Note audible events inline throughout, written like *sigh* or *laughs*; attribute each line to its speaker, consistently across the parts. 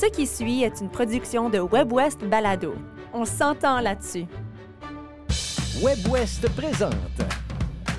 Speaker 1: Ce qui suit est une production de WebWest Balado. On s'entend là-dessus.
Speaker 2: WebWest présente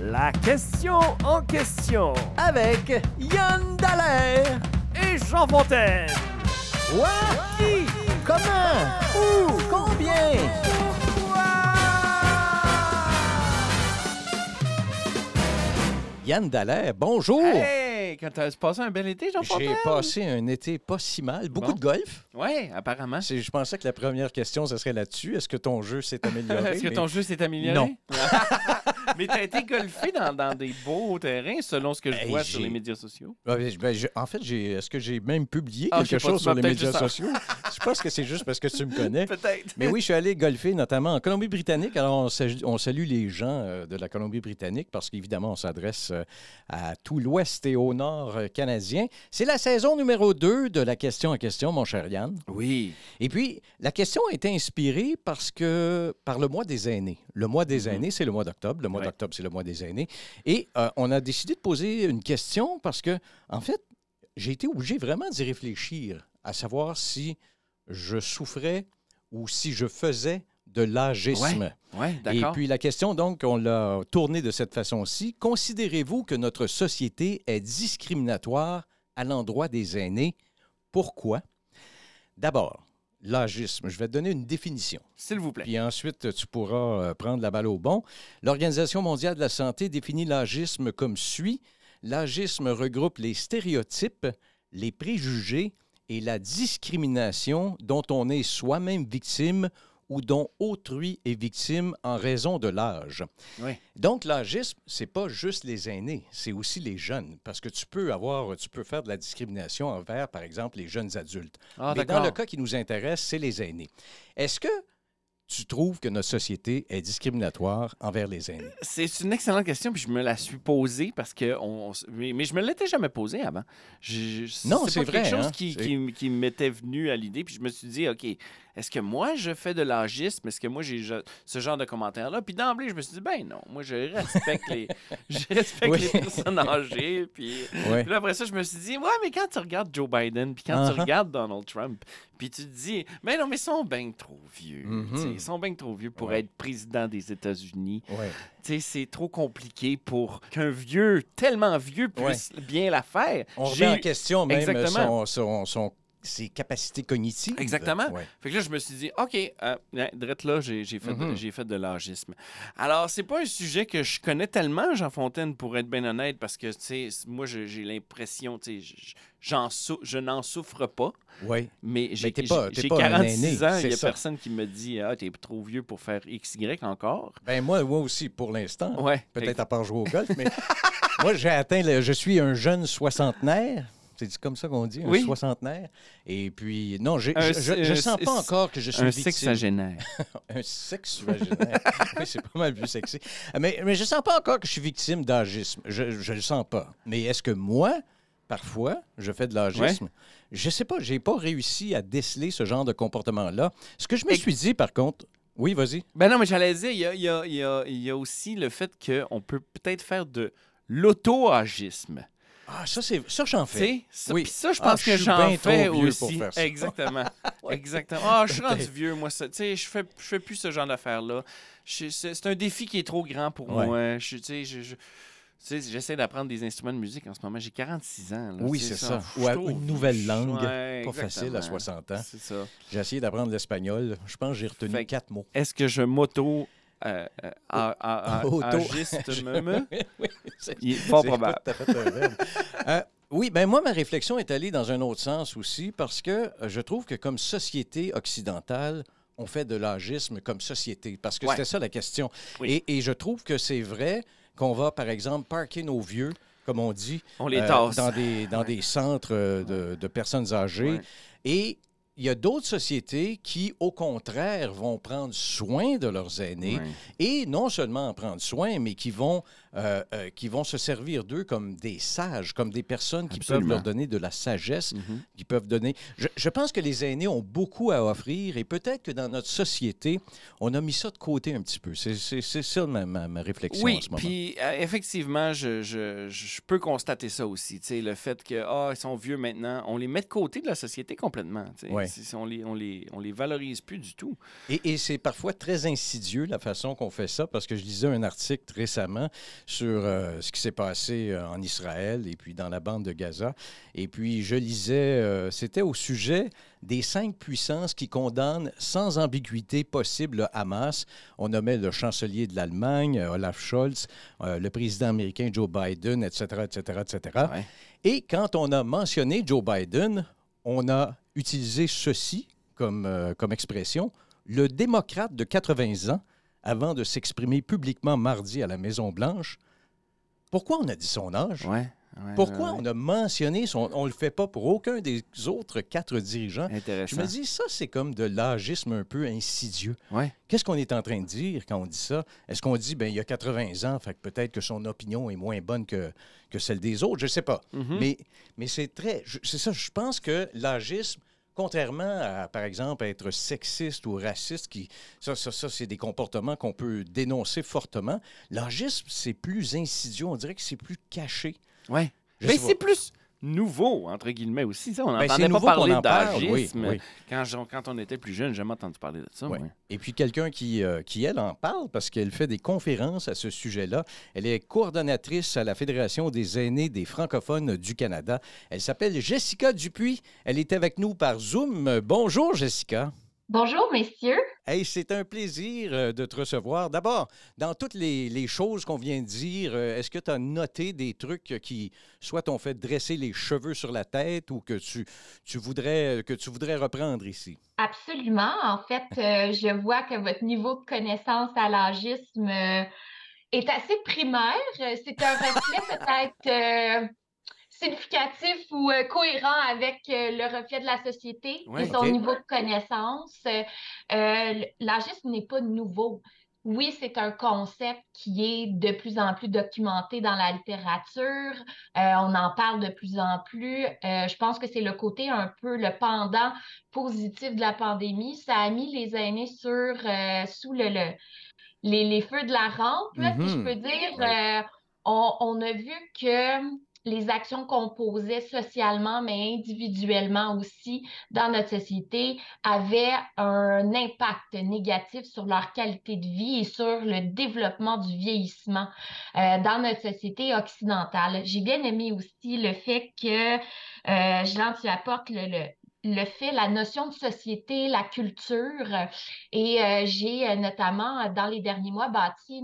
Speaker 3: La question en question
Speaker 2: avec Yann Dallaire.
Speaker 3: et Jean Fontaine.
Speaker 2: Quoi? Qui? Comment? Où? Combien? Yann Dallaire, bonjour!
Speaker 3: Hey, quand t'as passé un bel été, Jean
Speaker 2: J'ai passé un été pas si mal. Beaucoup
Speaker 3: Bon.
Speaker 2: de golf.
Speaker 3: Ouais, apparemment.
Speaker 2: Je pensais que la première question, ce serait là-dessus. Est-ce que ton jeu s'est amélioré? *laughs*
Speaker 3: Est-ce que ton jeu s'est amélioré?
Speaker 2: Non. *laughs*
Speaker 3: Mais t'as été golfé dans, dans des beaux terrains, selon ce que je
Speaker 2: Hey,
Speaker 3: vois sur les médias sociaux.
Speaker 2: Ouais, ben, je- en fait, est-ce que j'ai même publié
Speaker 3: Ah,
Speaker 2: quelque chose sur les médias sociaux? je pense que c'est juste parce que tu me connais. *laughs*
Speaker 3: Peut-être.
Speaker 2: Mais oui, je suis allé golfer, notamment en Colombie-Britannique. Alors, on, on salue les gens euh, de la Colombie-Britannique parce qu'évidemment, on s'adresse euh, à tout l'ouest et au nord euh, canadien. C'est la saison numéro 2 de la question en question, mon cher Yann.
Speaker 3: Oui.
Speaker 2: Et puis, la question a été inspirée parce que par le mois des aînés. Le mois des
Speaker 3: Mhm.
Speaker 2: aînés, c'est le mois d'octobre. Le mois
Speaker 3: Ouais.
Speaker 2: d'octobre, c'est le mois des aînés. Et euh, on a décidé de poser une question parce que, en fait, j'ai été obligé vraiment d'y réfléchir, à savoir si je souffrais ou si je faisais de l'agisme.
Speaker 3: Ouais,
Speaker 2: Et puis la question, donc, on l'a tournée de cette façon-ci. Considérez-vous que notre société est discriminatoire à l'endroit des aînés? Pourquoi? D'abord, l'agisme. Je vais te donner une définition.
Speaker 3: S'il vous plaît.
Speaker 2: Puis ensuite, tu pourras euh, prendre la balle au bon. L'Organisation mondiale de la santé définit l'agisme comme suit. L'agisme regroupe les stéréotypes, les préjugés et la discrimination dont on est soi-même victime ou dont autrui est victime en raison de l'âge.
Speaker 3: Oui.
Speaker 2: Donc, l'agisme, c'est pas juste les aînés, c'est aussi les jeunes, parce que tu peux avoir, tu peux faire de la discrimination envers, par exemple, les jeunes adultes.
Speaker 3: Ah,
Speaker 2: Mais dans le cas qui nous intéresse, c'est les aînés. Est-ce que tu trouves que notre société est discriminatoire envers les aînés?
Speaker 3: C'est une excellente question, puis je me la suis posée parce que. On, mais, mais je me l'étais jamais posée avant. Je- je-
Speaker 2: Non, c'est vrai,
Speaker 3: quelque chose
Speaker 2: hein,
Speaker 3: qui, qui m'était venu à l'idée, puis je me suis dit, OK, est-ce que moi, je fais de l'agisme? Est-ce que moi, j'ai ce genre de commentaires-là? Puis d'emblée, je me suis dit, ben non, moi, je respecte les, *laughs* je respecte
Speaker 2: Oui.
Speaker 3: les personnes âgées. Puis,
Speaker 2: Oui.
Speaker 3: puis là, après ça, je me suis dit, ouais, mais quand tu regardes Joe Biden, puis quand tu
Speaker 2: Uh-huh.
Speaker 3: regardes Donald Trump, puis tu te dis, mais non, mais ils sont bien trop vieux.
Speaker 2: Mhm.
Speaker 3: sais, Ils sont bien trop vieux pour
Speaker 2: Ouais.
Speaker 3: être président des États-Unis. Sais, c'est trop compliqué pour qu'un vieux, tellement vieux, puisse bien la faire.
Speaker 2: On
Speaker 3: J'ai-
Speaker 2: remet en question même son, son- son- ses capacités cognitives.
Speaker 3: Exactement.
Speaker 2: Ouais.
Speaker 3: Fait que là, je me suis dit, OK, euh, drette là, j'ai fait, de- j'ai fait de l'agisme. Alors, c'est pas un sujet que je connais tellement, Jean Fontaine, pour être bien honnête, parce que, tu sais, moi, j'ai l'impression, tu sais, sou- je n'en souffre pas,
Speaker 2: Oui.
Speaker 3: mais j'ai
Speaker 2: pas-
Speaker 3: j'ai-
Speaker 2: t'es
Speaker 3: j'ai
Speaker 2: pas un
Speaker 3: 46
Speaker 2: aîné,
Speaker 3: ans, il
Speaker 2: c'est
Speaker 3: y a
Speaker 2: ça.
Speaker 3: personne qui me dit, ah, t'es trop vieux pour faire XY encore.
Speaker 2: Ben moi, moi aussi, pour l'instant.
Speaker 3: Ouais.
Speaker 2: Peut-être à part jouer au golf, mais *laughs* moi, j'ai atteint, le- je suis un jeune soixantenaire. C'est comme ça qu'on dit, un soixantenaire? Et puis, non, je je- je
Speaker 3: un
Speaker 2: sens pas encore que je suis
Speaker 3: Un
Speaker 2: victime.
Speaker 3: sexagénaire. *laughs*
Speaker 2: Un sexuagénaire. *laughs* oui, c'est pas mal plus sexy. Mais, mais je sens pas encore que je suis victime d'agisme. Je, je le sens pas. Mais est-ce que moi, parfois, je fais de l'agisme? Je sais pas. J'ai pas réussi à déceler ce genre de comportement-là. Ce que je me
Speaker 3: Et-
Speaker 2: suis dit, par contre... Oui, vas-y.
Speaker 3: Ben non, mais j'allais dire, il y a, il y a- il y a- il y a aussi le fait qu'on peut peut-être faire de l'auto-agisme.
Speaker 2: Ah, ça, c'est ça, j'en fais.
Speaker 3: ça,
Speaker 2: Oui.
Speaker 3: ça, je
Speaker 2: Ah,
Speaker 3: pense que j'en fais aussi. Exactement. *laughs* Exactement. Ah, je suis rendu vieux, moi. Tu sais, je fais, je fais plus ce genre d'affaires-là. C'est un défi qui est trop grand pour
Speaker 2: Ouais.
Speaker 3: moi. Je, tu sais, je- je- tu sais, J'essaie d'apprendre des instruments de musique en ce moment. J'ai 46 ans. là.
Speaker 2: Oui, c'est ça.
Speaker 3: je
Speaker 2: Ou à-
Speaker 3: trouve-
Speaker 2: une nouvelle langue.
Speaker 3: Ouais,
Speaker 2: Pas facile à
Speaker 3: exactement.
Speaker 2: 60 ans.
Speaker 3: C'est ça.
Speaker 2: J'ai essayé d'apprendre l'espagnol. Je pense que j'ai retenu
Speaker 3: Fait
Speaker 2: quatre mots.
Speaker 3: Est-ce que je m'auto... Euh, euh, *laughs* me- me?
Speaker 2: oui,
Speaker 3: Il est fort
Speaker 2: c'est
Speaker 3: probable.
Speaker 2: pas tout à fait un verbe. *laughs* Euh, oui, ben moi, ma réflexion est allée dans un autre sens aussi parce que euh, je trouve que comme société occidentale, on fait de l'agisme comme société. Parce que
Speaker 3: Ouais.
Speaker 2: c'était ça la question.
Speaker 3: Oui.
Speaker 2: Et, et je trouve que c'est vrai qu'on va, par exemple, parquer nos vieux, comme on dit,
Speaker 3: On les
Speaker 2: euh,
Speaker 3: tasse.
Speaker 2: dans, des, dans
Speaker 3: Ouais.
Speaker 2: des centres euh, de, de personnes âgées.
Speaker 3: Ouais.
Speaker 2: Et il y a d'autres sociétés qui, au contraire, vont prendre soin de leurs aînés et non seulement en prendre soin, mais qui vont euh, euh, qui vont se servir d'eux comme des sages, comme des personnes qui peuvent leur donner de la sagesse,
Speaker 3: Mhm.
Speaker 2: qui peuvent donner. Je, je pense que les aînés ont beaucoup à offrir et peut-être que dans notre société, on a mis ça de côté un petit peu. C'est ça ma, ma- ma réflexion
Speaker 3: Oui,
Speaker 2: en ce moment.
Speaker 3: puis euh, effectivement, je, je- je peux constater ça aussi. Le fait que, ah, ils sont vieux maintenant, on les met de côté de la société complètement.
Speaker 2: Ouais.
Speaker 3: On les, on, les, on les valorise plus du tout.
Speaker 2: Et, et c'est parfois très insidieux la façon qu'on fait ça, parce que je lisais un article récemment sur euh, ce qui s'est passé euh, en Israël et puis dans la bande de Gaza. Et puis je lisais, euh, c'était au sujet des cinq puissances qui condamnent sans ambiguïté possible le Hamas. On nommait le chancelier de l'Allemagne, Olaf Scholz, le président américain Joe Biden, etc., etc., etc.
Speaker 3: Ouais.
Speaker 2: Et quand on a mentionné Joe Biden, on a utilisé ceci comme, comme expression. Le démocrate de 80 ans, avant de s'exprimer publiquement mardi à la Maison-Blanche, pourquoi on a dit son âge?
Speaker 3: Ouais. ouais,
Speaker 2: Pourquoi
Speaker 3: ouais,
Speaker 2: on a mentionné son... On ne le fait pas pour aucun des autres quatre dirigeants? Je me dis, ça, c'est comme de l'agisme un peu insidieux.
Speaker 3: Ouais.
Speaker 2: Qu'est-ce qu'on est en train de dire quand on dit ça? Est-ce qu'on dit, ben il y a 80 ans, fait que peut-être que son opinion est moins bonne que, que celle des autres? Je ne sais pas.
Speaker 3: Mhm.
Speaker 2: Mais, mais c'est très. C'est ça, je pense que l'agisme, contrairement à, par exemple, être sexiste ou raciste, qui, ça, ça, ça c'est des comportements qu'on peut dénoncer fortement, l'agisme, c'est plus insidieux. On dirait que c'est plus caché.
Speaker 3: Ouais.
Speaker 2: Je
Speaker 3: Mais c'est plus nouveau, entre guillemets aussi. Ça, on
Speaker 2: Ben,
Speaker 3: n'entendait
Speaker 2: c'est
Speaker 3: pas parler
Speaker 2: oui,
Speaker 3: d'agisme.
Speaker 2: oui.
Speaker 3: Quand, quand on était plus jeune, j'ai jamais entendu parler de ça.
Speaker 2: Et puis quelqu'un qui, euh, qui, elle, en parle parce qu'elle fait des conférences à ce sujet-là. Elle est coordonnatrice à la Fédération des aînés des francophones du Canada. Elle s'appelle Jessica Dupuis. Elle est avec nous par Zoom. Bonjour, Jessica.
Speaker 4: Bonjour, messieurs.
Speaker 2: Hey, c'est un plaisir euh, de te recevoir. D'abord, dans toutes les, les choses qu'on vient de dire, euh, est-ce que tu as noté des trucs qui, soit t'ont fait dresser les cheveux sur la tête ou que tu, tu, voudrais, que tu voudrais reprendre ici?
Speaker 4: Absolument. En fait, euh, je vois que votre niveau de connaissance à l'agisme euh, est assez primaire. Euh, C'est un reflet peut-être euh, significatif ou euh, cohérent avec euh, le reflet de la société
Speaker 3: Ouais,
Speaker 4: et son niveau de connaissance. Euh, l'agisme n'est pas nouveau. Oui, c'est un concept qui est de plus en plus documenté dans la littérature. Euh, on en parle de plus en plus. Je pense que c'est le côté un peu le pendant positif de la pandémie. Ça a mis les aînés sur sous le, le- les, les feux de la rampe, là, si je
Speaker 2: Mhm.
Speaker 4: peux dire.
Speaker 2: Ouais.
Speaker 4: On, on a vu que les actions qu'on posait socialement, mais individuellement aussi dans notre société, avaient un impact négatif sur leur qualité de vie et sur le développement du vieillissement euh, dans notre société occidentale. J'ai bien aimé aussi le fait que, euh, Jean, tu apportes le, le, le fait, la notion de société, la culture. Et euh, j'ai euh, notamment, euh, dans les derniers mois, bâti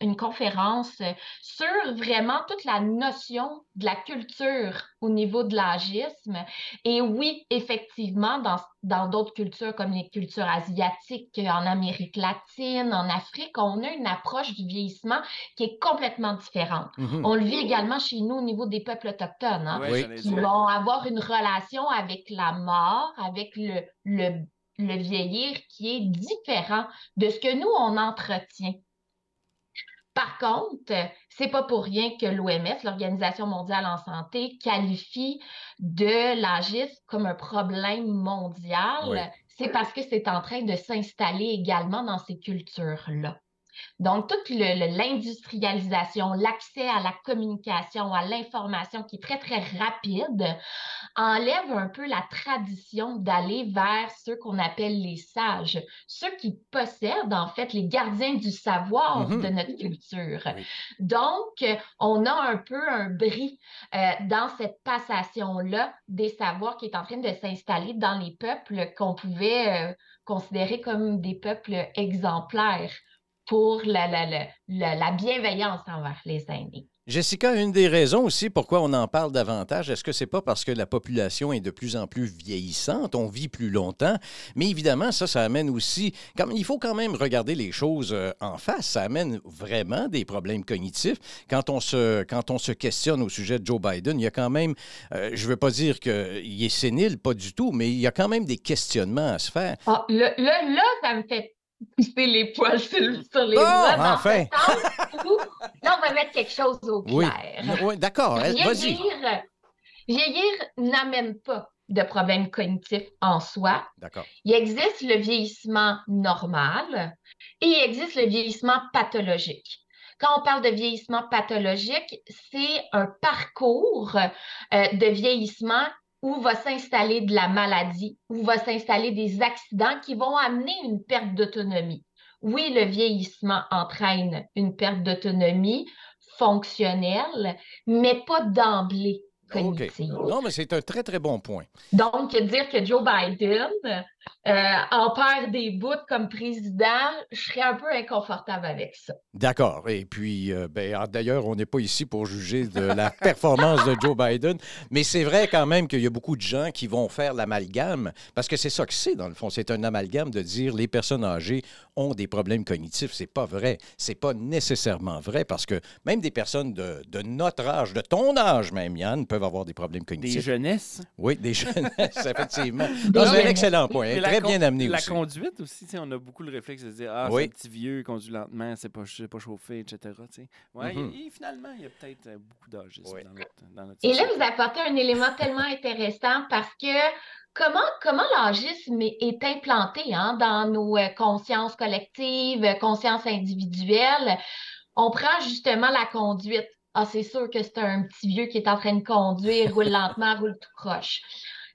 Speaker 4: une, conférence sur vraiment toute la notion de la culture au niveau de l'agisme. Et oui, effectivement, dans dans d'autres cultures comme les cultures asiatiques, en Amérique latine, en Afrique, on a une approche du vieillissement qui est complètement différente.
Speaker 2: Mhm.
Speaker 4: On le vit également chez nous au niveau des peuples autochtones. hein
Speaker 2: Oui.
Speaker 4: qui vont avoir une relation avec la mort, avec le, le, le vieillir qui est différent de ce que nous, on entretient. Par contre, c'est pas pour rien que l'OMS, l'Organisation mondiale en santé, qualifie de l'agisme comme un problème mondial.
Speaker 2: Oui.
Speaker 4: C'est parce que c'est en train de s'installer également dans ces cultures-là. Donc, toute l'industrialisation, l'accès à la communication, à l'information qui est très, très rapide, enlève un peu la tradition d'aller vers ceux qu'on appelle les sages, ceux qui possèdent en fait les gardiens du savoir
Speaker 2: Mhm.
Speaker 4: de notre culture.
Speaker 2: Oui.
Speaker 4: Donc, on a un peu un bris euh, dans cette passation-là des savoirs qui est en train de s'installer dans les peuples qu'on pouvait euh, considérer comme des peuples exemplaires pour la, la, la, la, la bienveillance envers les aînés.
Speaker 2: Jessica, une des raisons aussi pourquoi on en parle davantage, est-ce que c'est pas parce que la population est de plus en plus vieillissante, on vit plus longtemps, mais évidemment, ça, ça amène aussi, comme, il faut quand même regarder les choses euh, en face, ça amène vraiment des problèmes cognitifs. Quand on se, quand on se questionne au sujet de Joe Biden, il y a quand même, euh, je veux pas dire qu'il est sénile, pas du tout, mais il y a quand même des questionnements à se faire.
Speaker 4: Ah, là, ça me fait pousser les poils sur, sur les
Speaker 2: Bon,
Speaker 4: doigts
Speaker 2: enfin.
Speaker 4: où on va mettre quelque chose au clair.
Speaker 2: oui d'accord. Vas-y.
Speaker 4: Vieillir, vieillir n'amène pas de problèmes cognitifs en soi.
Speaker 2: D'accord.
Speaker 4: Il existe le vieillissement normal et il existe le vieillissement pathologique. Quand on parle de vieillissement pathologique, c'est un parcours euh, de vieillissement où va s'installer de la maladie, où va s'installer des accidents qui vont amener une perte d'autonomie. Oui, le vieillissement entraîne une perte d'autonomie fonctionnelle, mais pas d'emblée
Speaker 2: Non, mais c'est un très, très bon point.
Speaker 4: Donc, dire que Joe Biden euh, en perd des bouts comme président, je serais un peu inconfortable avec ça.
Speaker 2: D'accord. Et puis, euh, ben, ah, d'ailleurs, on n'est pas ici pour juger de la *laughs* performance de Joe Biden, mais c'est vrai quand même qu'il y a beaucoup de gens qui vont faire l'amalgame, parce que c'est ça que c'est, dans le fond. C'est un amalgame de dire les personnes âgées ont des problèmes cognitifs. C'est pas vrai. C'est pas nécessairement vrai, parce que même des personnes de, de notre âge, de ton âge même, Yann, peuvent avoir des problèmes
Speaker 3: Des
Speaker 2: cognitifs.
Speaker 3: jeunesses.
Speaker 2: Oui, des jeunesses, *laughs* effectivement. *laughs*
Speaker 4: Des
Speaker 2: C'est un excellent point.
Speaker 3: La
Speaker 2: Très bien amené
Speaker 3: La
Speaker 2: aussi.
Speaker 3: conduite aussi, on a beaucoup le réflexe de se dire Ah,
Speaker 2: Oui.
Speaker 3: c'est un petit vieux, il conduit lentement, c'est pas, c'est pas chauffé, etc. Ouais,
Speaker 2: Mhm.
Speaker 3: et, et finalement, il y a peut-être euh, beaucoup d'âgisme
Speaker 2: Oui.
Speaker 3: dans notre, dans notre
Speaker 4: Et là, vous apportez un élément tellement intéressant parce que comment, comment l'âgisme est, est implanté hein, dans nos euh, consciences collectives, euh, consciences individuelles? On prend justement la conduite. Ah, c'est sûr que c'est un petit vieux qui est en train de conduire, roule lentement, roule tout croche.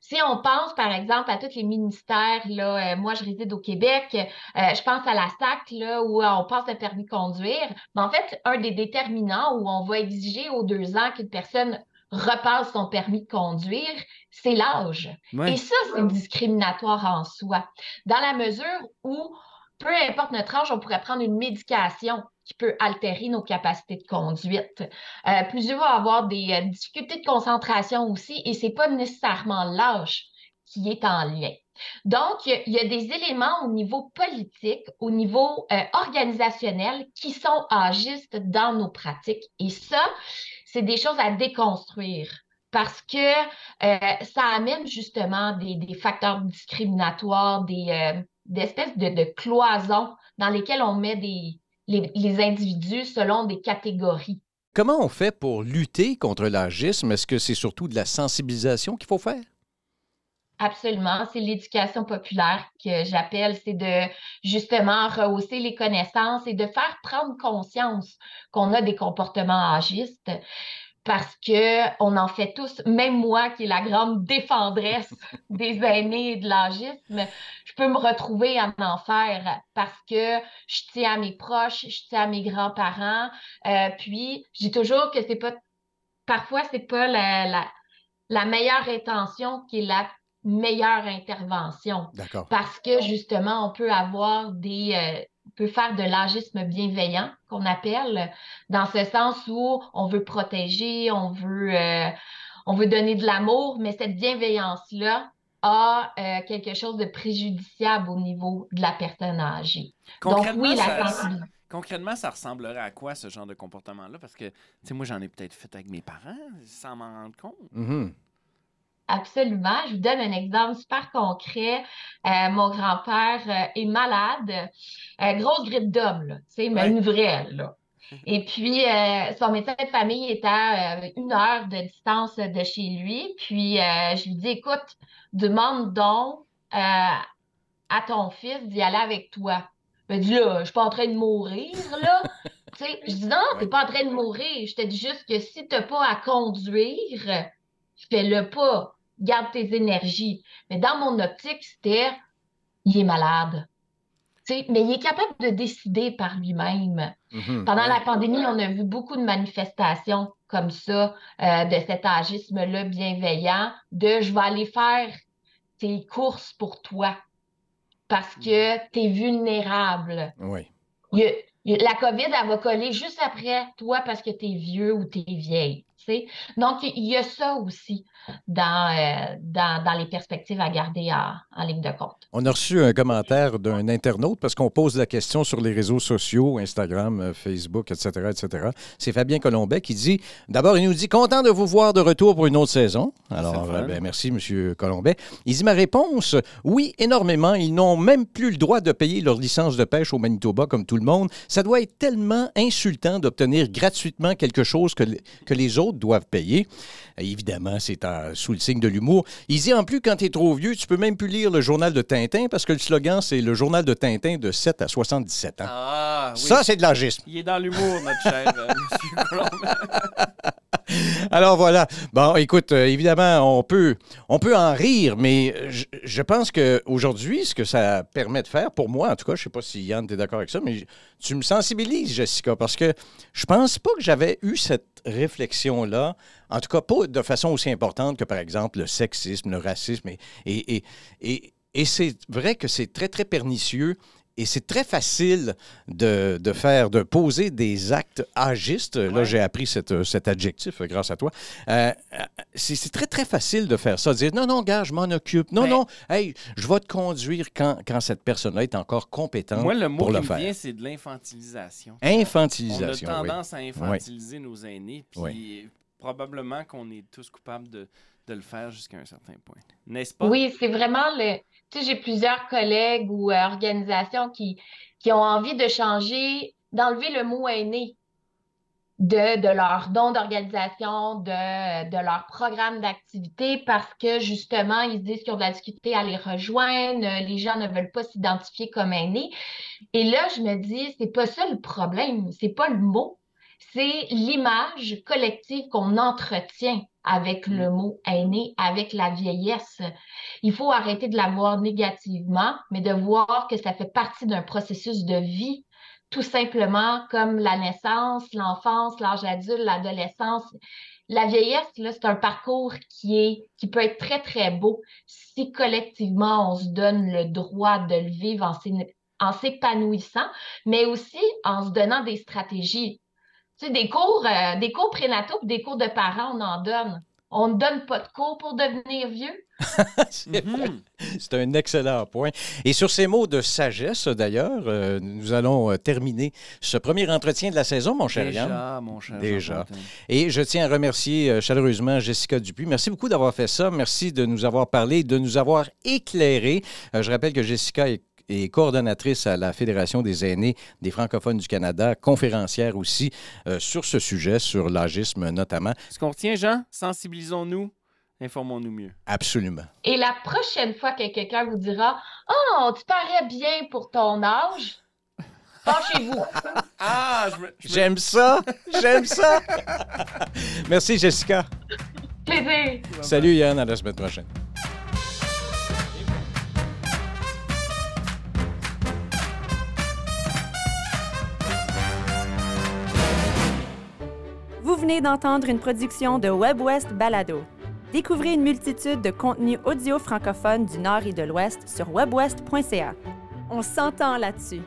Speaker 4: Si on pense, par exemple, à tous les ministères, là, euh, moi, je réside au Québec, euh, je pense à la SAC, là, où euh, on passe le permis de conduire. Mais en fait, un des déterminants où on va exiger aux deux ans qu'une personne repasse son permis de conduire, c'est l'âge.
Speaker 3: Ouais.
Speaker 4: Et ça, c'est discriminatoire en soi. Dans la mesure où, peu importe notre âge, on pourrait prendre une médication qui peut altérer nos capacités de conduite. Euh, plusieurs vont avoir des euh, difficultés de concentration aussi, et c'est pas nécessairement l'âge qui est en lien. Donc, il y a- des éléments au niveau politique, au niveau euh, organisationnel qui sont agistes dans nos pratiques. Et ça, c'est des choses à déconstruire parce que ça amène justement des, facteurs discriminatoires, des, des espèces de, de cloisons dans lesquelles on met des, les, les individus selon des catégories.
Speaker 2: Comment on fait pour lutter contre l'agisme? Est-ce que c'est surtout de la sensibilisation qu'il faut faire?
Speaker 4: Absolument, c'est l'éducation populaire que j'appelle, c'est de justement rehausser les connaissances et de faire prendre conscience qu'on a des comportements agistes parce que on en fait tous, même moi qui est la grande défendresse *laughs* des aînés et de l'agisme, je peux me retrouver à en faire parce que je tiens à mes proches, je tiens à mes grands-parents, euh, puis je dis toujours que c'est pas, parfois c'est pas la, la, la meilleure intention qui est la meilleure intervention
Speaker 2: D'accord.
Speaker 4: parce que justement, on peut avoir des, euh, peut faire de l'agisme bienveillant qu'on appelle, dans ce sens où on veut protéger, on veut, euh, on veut donner de l'amour, mais cette bienveillance-là a euh, quelque chose de préjudiciable au niveau de la personne âgée. Donc
Speaker 3: Concrètement,
Speaker 4: oui, la sensibilité.
Speaker 3: concrètement, ça ressemblerait à quoi ce genre de comportement-là? Parce que, tu sais, moi, j'en ai peut-être fait avec mes parents sans m'en rendre compte.
Speaker 2: Mhm.
Speaker 4: Absolument. Je vous donne un exemple super concret. Euh, mon grand-père euh, est malade, Euh, grosse grippe d'homme, là, tu sais, mais
Speaker 3: Ouais.
Speaker 4: une vraie, là. Et puis, son médecin de famille était à une heure de distance de chez lui. Puis, je lui dis, écoute, demande donc à ton fils d'y aller avec toi. Il m'a dit, là, je suis pas en train de mourir, là. Tu sais, je dis, non, t'es
Speaker 2: Ouais.
Speaker 4: pas en train de mourir. Je te dis juste que si t'as pas à conduire, fais-le pas. Garde tes énergies. Mais dans mon optique, c'était, il est malade. Mais il est capable de décider par lui-même.
Speaker 2: Mhm.
Speaker 4: Pendant
Speaker 3: Ouais.
Speaker 4: la pandémie, on a vu beaucoup de manifestations comme ça, euh, de cet agisme-là bienveillant, de je vais aller faire tes courses pour toi parce que tu es vulnérable.
Speaker 2: Oui.
Speaker 4: Il il la COVID, elle va coller juste après toi parce que tu es vieux ou tu es vieille. Donc, il y a ça aussi dans, euh, dans, dans les perspectives à garder en, en ligne de compte.
Speaker 2: On a reçu un commentaire d'un internaute parce qu'on pose la question sur les réseaux sociaux, Instagram, euh, Facebook, etc., etc. C'est Fabien Colombet qui dit, d'abord, il nous dit, content de vous voir de retour pour une autre saison. Alors, euh, ben, merci, M. Colombet. Il dit, ma réponse, oui, énormément. Ils n'ont même plus le droit de payer leur licence de pêche au Manitoba comme tout le monde. Ça doit être tellement insultant d'obtenir gratuitement quelque chose que, que les autres doivent payer. Évidemment, c'est sous le signe de l'humour. Il dit en plus, quand tu es trop vieux, tu peux même plus lire le journal de Tintin parce que le slogan, c'est le journal de Tintin de 7 à 77 ans.
Speaker 3: Ah, oui.
Speaker 2: Ça, c'est de l'agisme.
Speaker 3: Il est dans l'humour, notre cher euh, *laughs* Monsieur. *laughs*
Speaker 2: Alors voilà. Bon, écoute, euh, évidemment, on peut, on peut en rire, mais je, je pense qu'aujourd'hui, ce que ça permet de faire, pour moi, en tout cas, je ne sais pas si Yann, tu d'accord avec ça, mais tu me sensibilises, Jessica, parce que je pense pas que j'avais eu cette réflexion-là, en tout cas pas de façon aussi importante que, par exemple, le sexisme, le racisme. Et, et, et- et c'est vrai que c'est très, très pernicieux. Et c'est très facile de, de faire, de poser des actes agistes. Là, j'ai appris cette- cet adjectif euh, grâce à toi. Euh, euh, c'est très, très facile de faire ça. Dire non, non, gars, je m'en occupe. Non, non, hey, je vais te conduire quand, quand cette personne-là est encore compétente
Speaker 3: Moi, le mot
Speaker 2: pour
Speaker 3: qui
Speaker 2: le
Speaker 3: me
Speaker 2: faire.
Speaker 3: vient, c'est de l'infantilisation. On a
Speaker 2: Infantilisation. oui.
Speaker 3: tendance à infantiliser nos aînés, puis
Speaker 2: Oui.
Speaker 3: probablement qu'on est tous coupables de, de le faire jusqu'à un certain point. N'est-ce pas?
Speaker 4: Oui, c'est vraiment le. Tu sais, j'ai plusieurs collègues ou euh, organisations qui, qui ont envie de changer, d'enlever le mot aîné de, de leur don d'organisation, de, de leur programme d'activité, parce que justement, ils se disent qu'ils ont de la difficulté à les rejoindre, les gens ne veulent pas s'identifier comme aînés. Et là, je me dis, c'est pas ça le problème, c'est pas le mot, c'est l'image collective qu'on entretient avec le mot aîné, avec la vieillesse. Il faut arrêter de la voir négativement, mais de voir que ça fait partie d'un processus de vie, tout simplement comme la naissance, l'enfance, l'âge adulte, l'adolescence. La vieillesse, c'est un parcours qui est, qui peut être très, très beau si collectivement on se donne le droit de le vivre en s'épanouissant, mais aussi en se donnant des stratégies. Tu sais, des cours, euh, des cours prénataux des cours de parents, on en donne. On ne donne pas de cours pour devenir vieux. *laughs*
Speaker 2: C'est.
Speaker 3: Mhm.
Speaker 2: C'est un excellent point. Et sur ces mots de sagesse, d'ailleurs, euh, nous allons euh, terminer ce premier entretien de la saison, mon cher Yann.
Speaker 3: Déjà, mon cher
Speaker 2: Déjà. Et je tiens à remercier euh, chaleureusement Jessica Dupuis. Merci beaucoup d'avoir fait ça. Merci de nous avoir parlé, de nous avoir éclairé. Euh, je rappelle que Jessica est est coordonnatrice à la Fédération des aînés des francophones du Canada, conférencière aussi euh, sur ce sujet, sur l'agisme notamment.
Speaker 3: Ce qu'on retient, Jean, sensibilisons-nous, informons-nous mieux.
Speaker 2: Absolument.
Speaker 4: Et la prochaine fois que quelqu'un vous dira Oh, tu parais bien pour ton âge, penchez-vous. *laughs*
Speaker 3: Ah,
Speaker 2: J'aime ça! J'aime ça! *laughs* Merci Jessica.
Speaker 4: Plaisir.
Speaker 2: Salut Yann, à la semaine prochaine.
Speaker 1: Venez d'entendre une production de WebWest Balado. Découvrez une multitude de contenus audio francophones du Nord et de l'Ouest sur webwest.ca. On s'entend là-dessus.